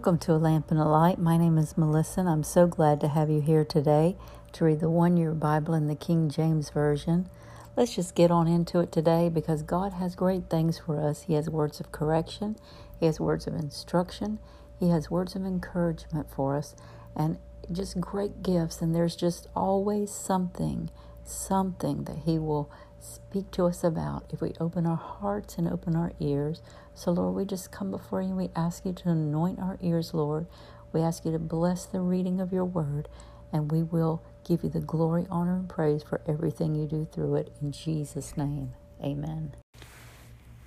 Welcome to A Lamp and a Light. My name is Melissa, and I'm so glad to have you here today to read the one year Bible in the King James Version. Let's just get on into it today because God has great things for us. He has words of correction, He has words of instruction, He has words of encouragement for us, and just great gifts. And there's just always something, something that He will speak to us about if we open our hearts and open our ears. So, Lord, we just come before you we ask you to anoint our ears, Lord. We ask you to bless the reading of your word, and we will give you the glory, honor, and praise for everything you do through it. In Jesus' name, amen.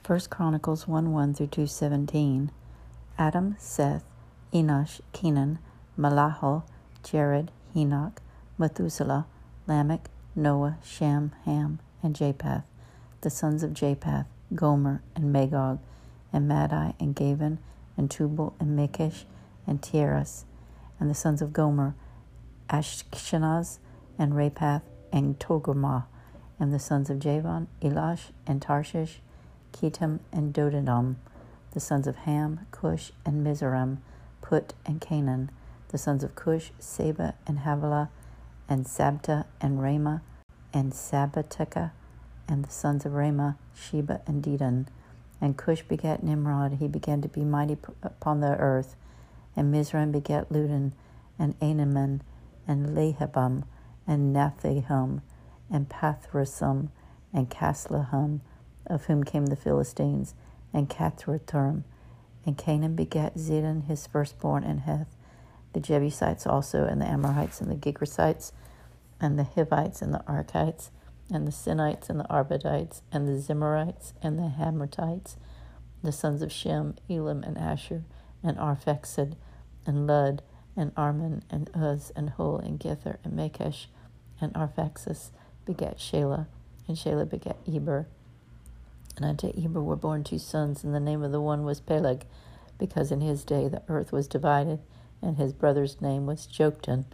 1 Chronicles 1 1 through 217. Adam, Seth, Enosh, Kenan, Malahal, Jared, Enoch, Methuselah, Lamech, Noah, Shem, Ham, and Japheth, the sons of Japheth, Gomer and Magog, and Madai and Javan, and Tubal and Mekish, and Tiras, and the sons of Gomer, Ashkenaz, and Riphath, and Togarmah, and the sons of Javan, Elash, and Tarshish, Kittim, and Dodanim, the sons of Ham, Cush, and Mizraim, Put, and Canaan, the sons of Cush, Seba, and Havilah, and Sabta, and Raamah, and Sabbateka, and the sons of Raamah, Sheba and Dedan. And Cush begat Nimrod, he began to be mighty upon the earth. And Mizraim begat Ludan, and Anaman, and Lehabim, and Naphahim, and Pathrusim, and Casluhim, of whom came the Philistines, and Cathrathurm. And Canaan begat Zidon, his firstborn, and Heth, the Jebusites also, and the Amorites, and the Girgashites, and the Hivites and the Arkites, and the Sinites and the Arvadites, and the Zimrites and the Hamathites, the sons of Shem, Elam and Asshur, and Arphaxad, and Lud, and Arman, and Uz, and Hul, and Gether, and Meshech, and Arphaxad begat Shelah, and Shelah begat Eber. And unto Eber were born two sons, and the name of the one was Peleg, because in his day the earth was divided, and his brother's name was Joktan.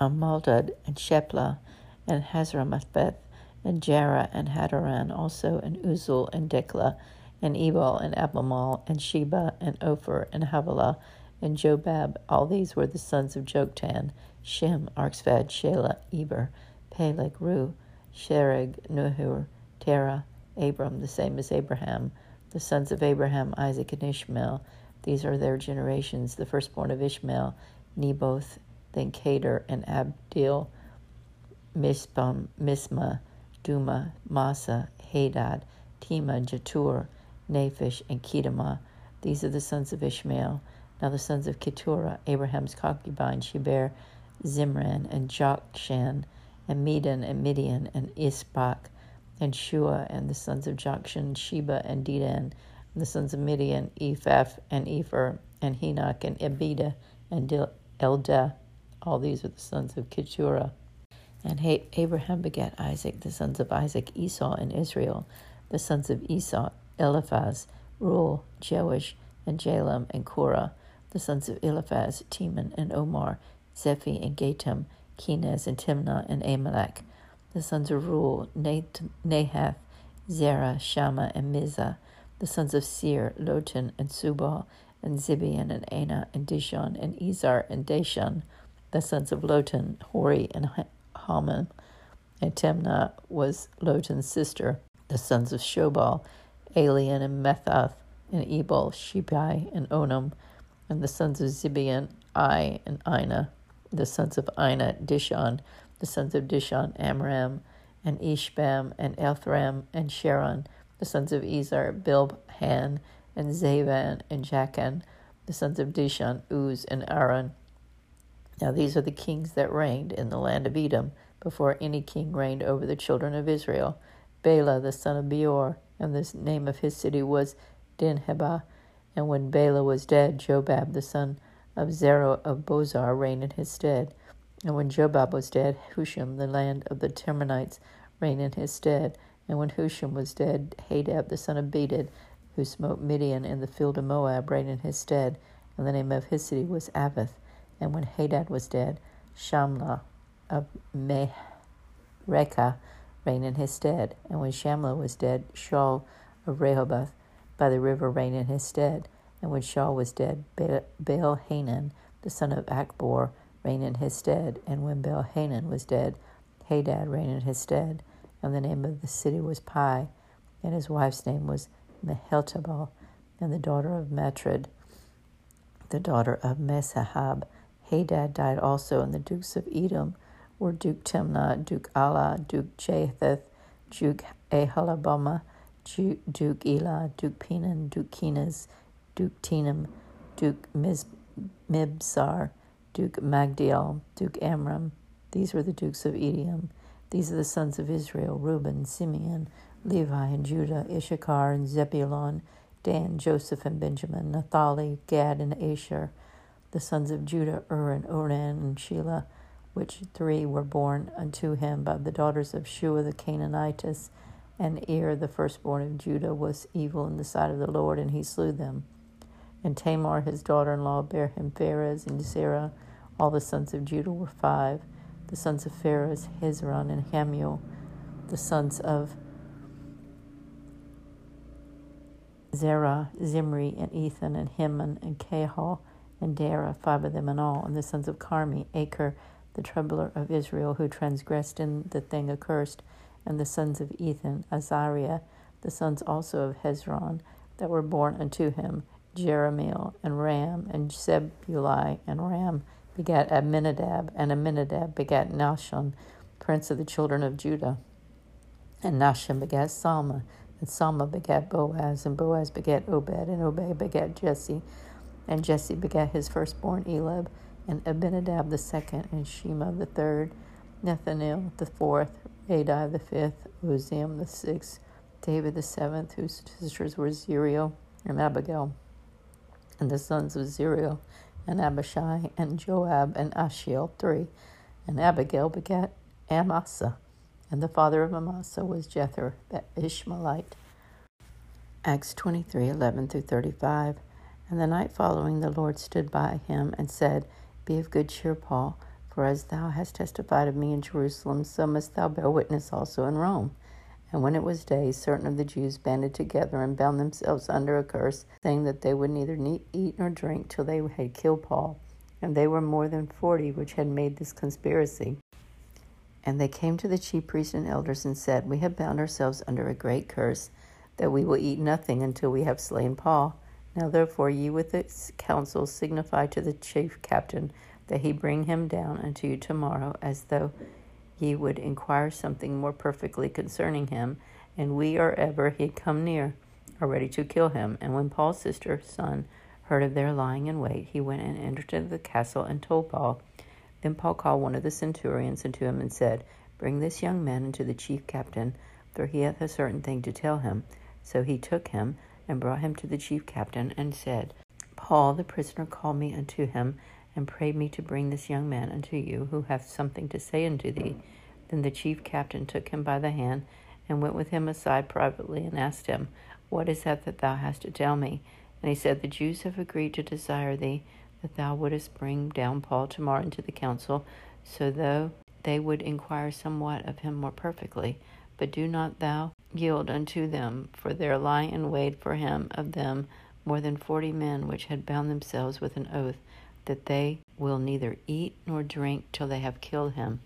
Almodad and Sheplah and Hazarmaveth and Jerah and Hadoram also and Uzal and Diklah and Ebal and Abimael and Sheba and Ophir and Havilah and Jobab. All these were the sons of Joktan, Shem, Arphad, Shelah, Eber, Peleg, Ru, Serug, Nahor, Terah, Abram, the same as Abraham, the sons of Abraham, Isaac, and Ishmael. These are their generations. The firstborn of Ishmael, Nebaioth, then Kedar and Adbeel, Mishpam, Mishma, Dumah, Massa, Hadad, Tema, Jetur, Naphish, and Kedemah. These are the sons of Ishmael. Now the sons of Keturah, Abraham's concubine, she bare Zimran and Jokshan, and Medan and Midian and Ishbak, and Shua, and the sons of Jokshan, Sheba and Dedan, and the sons of Midian, Ephah and Epher, and Henoch and Abida and Eldaah. All these are the sons of Keturah. And Abraham begat Isaac, the sons of Isaac, Esau and Israel, the sons of Esau, Eliphaz, Reuel, Jeush, and Jaalam, and Korah, the sons of Eliphaz, Teman, and Omar, Zephi, and Gatam, Kenaz, and Timnah, and Amalek, the sons of Reuel, Nahath, Zerah, Shammah, and Mizzah, the sons of Seir, Lotan, and Shobal, and Zibeon, and Anah, and Dishon, and Ezer, and Dishan, the sons of Lotan, Hori, and Homam. And Timnah was Lotan's sister. The sons of Shobal, Alian, and Methath, and Ebal, Shephi, and Onam. And the sons of Zibeon, Ai, and Ina. The sons of Ina, Dishon. The sons of Dishon, Amram, and Eshban, and Elthram, and Sharon. The sons of Ezer, Bilhan, and Zavan, and Jakan. The sons of Dishan, Uz, and Aran. Now these are the kings that reigned in the land of Edom before any king reigned over the children of Israel. Bela the son of Beor, and the name of his city was Dinhabah. And when Bela was dead, Jobab the son of Zerah of Bozrah reigned in his stead. And when Jobab was dead, Husham, the land of the Temanites, reigned in his stead. And when Husham was dead, Hadad the son of Bedad, who smote Midian in the field of Moab, reigned in his stead. And the name of his city was Avith. And when Hadad was dead, Shamla of Masrekah reigned in his stead. And when Shamla was dead, Shaul of Rehoboth by the river reigned in his stead. And when Shaul was dead, Baal Hanan, the son of Achbor, reigned in his stead. And when Baal Hanan was dead, Hadad reigned in his stead. And the name of the city was Pai, and his wife's name was Mehetabel, and the daughter of Matred, the daughter of Mezahab. Hadad died also, and the dukes of Edom were Duke Timnah, Duke Allah, Duke Japheth, Duke Aholibamah, Duke Elah, Duke Pinon, Duke Kenaz, Duke Tinam, Duke Mibzar, Duke Magdiel, Duke Amram. These were the dukes of Edom. These are the sons of Israel Reuben, Simeon, Levi, and Judah, Issachar, and Zebulun, Dan, Joseph, and Benjamin, Naphtali, Gad, and Asher. The sons of Judah, Ur, and Onan, and Shelah, which three were born unto him by the daughters of Shua the Canaanitess. And Er, the firstborn of Judah, was evil in the sight of the Lord, and he slew them. And Tamar, his daughter in law, bare him Pharez and Zerah. All the sons of Judah were five. The sons of Pharez, Hezron and Hamul. The sons of Zerah, Zimri, and Ethan, and Heman, and Cahal, and Dara, five of them in all. And the sons of Carmi, Achar, the troubler of Israel, who transgressed in the thing accursed. And the sons of Ethan, Azariah, the sons also of Hezron, that were born unto him, Jerahmeel, and Ram, and Zebuli, and Ram begat Amminadab, and Amminadab begat Nahshon, prince of the children of Judah. And Nahshon begat Salma, and Salma begat Boaz, and Boaz begat Obed, and Obed begat Jesse, and Jesse begat his firstborn Eliab, and Abinadab the second, and Shema the third, Nethaneel the fourth, Adai the fifth, Uzziam the sixth, David the seventh, whose sisters were Zeriel and Abigail and the sons of Zeriel, and Abishai, and Joab, and Asahel, three. And Abigail begat Amasa, and the father of Amasa was Jether, the Ishmaelite. Acts 23 11 through 35. And the night following, the Lord stood by him and said, Be of good cheer, Paul, for as thou hast testified of me in Jerusalem, so must thou bear witness also in Rome. And when it was day, certain of the Jews banded together and bound themselves under a curse, saying that they would neither eat nor drink till they had killed Paul. And they were more than forty which had made this conspiracy. And they came to the chief priests and elders and said, We have bound ourselves under a great curse, that we will eat nothing until we have slain Paul. Now therefore ye with the council signify to the chief captain that he bring him down unto you tomorrow, as though ye would inquire something more perfectly concerning him, and we or ever he come near are ready to kill him. And when Paul's sister, son, heard of their lying in wait, he went and entered into the castle and told Paul. Then Paul called one of the centurions unto him and said, Bring this young man unto the chief captain, for he hath a certain thing to tell him. So he took him and brought him to the chief captain and said, Paul the prisoner called me unto him and prayed me to bring this young man unto you, who hath something to say unto thee. Then the chief captain took him by the hand, and went with him aside privately, and asked him, What is that that thou hast to tell me? And he said, The Jews have agreed to desire thee, that thou wouldest bring down Paul tomorrow into the council, so though they would inquire somewhat of him more perfectly. But do not thou yield unto them, for there lie in wait for him of them more than forty men which had bound themselves with an oath that they will neither eat nor drink till they have killed him.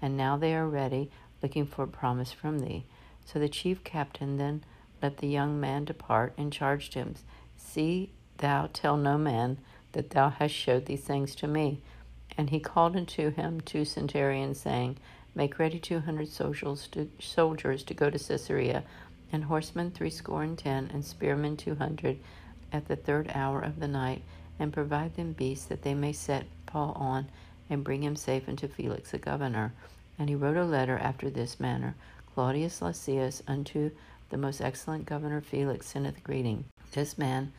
And now they are ready, looking for a promise from thee. So the chief captain then let the young man depart and charged him, See thou tell no man that thou hast showed these things to me. And he called unto him two centurions, saying, Make ready two hundred soldiers to, go to Caesarea, and horsemen threescore and ten, and spearmen two hundred, at the third hour of the night and provide them beasts that they may set Paul on and bring him safe unto Felix the governor. And he wrote a letter after this manner Claudius Lysias unto the most excellent governor Felix sendeth greeting. This man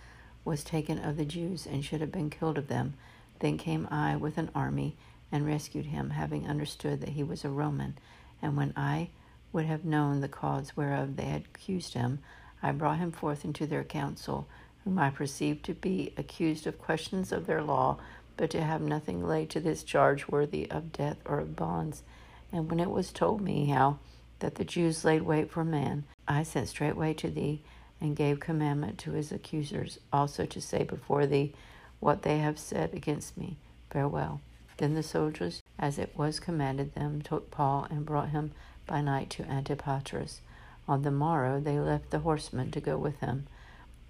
was taken of the Jews and should have been killed of them. Then came I with an army and rescued him, having understood that he was a Roman. And when I would have known the cause whereof they had accused him, I brought him forth into their council whom I perceived to be accused of questions of their law, but to have nothing laid to this charge worthy of death or of bonds. And when it was told me how that the Jews laid wait for man, I sent straightway to thee, and gave commandment to his accusers also to say before thee what they have said against me. Farewell. Then the soldiers, as it was commanded them, took Paul and brought him by night to Antipatris. On the morrow they left the horsemen to go with him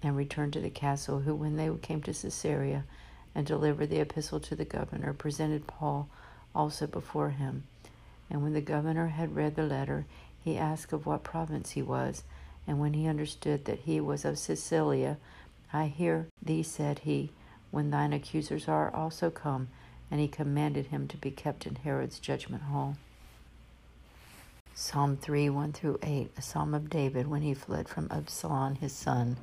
and returned to the castle, who, when they came to Caesarea and delivered the epistle to the governor, presented Paul also before him. And when the governor had read the letter, he asked of what province he was. And when he understood that he was of Cilicia, I hear thee, said he, when thine accusers are also come. And he commanded him to be kept in Herod's judgment hall. Psalm 3 1 through 8, a psalm of David when he fled from Absalom his son.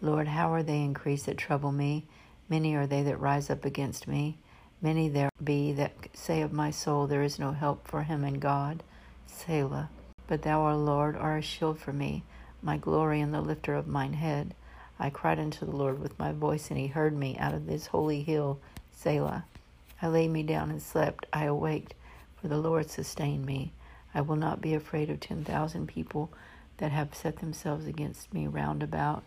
Lord, how are they increased that trouble me? Many are they that rise up against me. Many there be that say of my soul, There is no help for him in God. Selah. But thou, O Lord, art a shield for me, my glory and the lifter of mine head. I cried unto the Lord with my voice, and he heard me out of this holy hill, Selah. I lay me down and slept. I awaked, for the Lord sustained me. I will not be afraid of ten thousand people that have set themselves against me round about.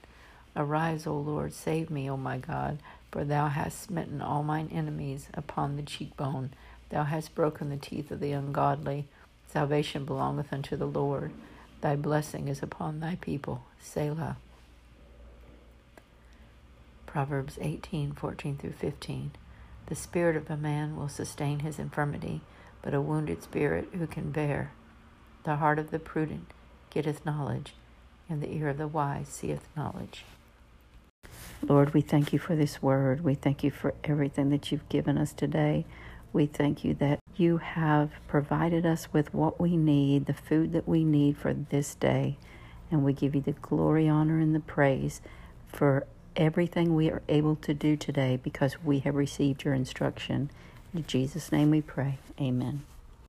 Arise, O Lord, save me, O my God, for thou hast smitten all mine enemies upon the cheekbone. Thou hast broken the teeth of the ungodly. Salvation belongeth unto the Lord. Thy blessing is upon thy people. Selah. Proverbs 18, 14 through 15. The spirit of a man will sustain his infirmity, but a wounded spirit who can bear? The heart of the prudent getteth knowledge, and the ear of the wise seeth knowledge. Lord, we thank you for this word. We thank you for everything that you've given us today. We thank you that you have provided us with what we need, the food that we need for this day. And we give you the glory, honor, and the praise for everything we are able to do today because we have received your instruction. In Jesus' name we pray. Amen.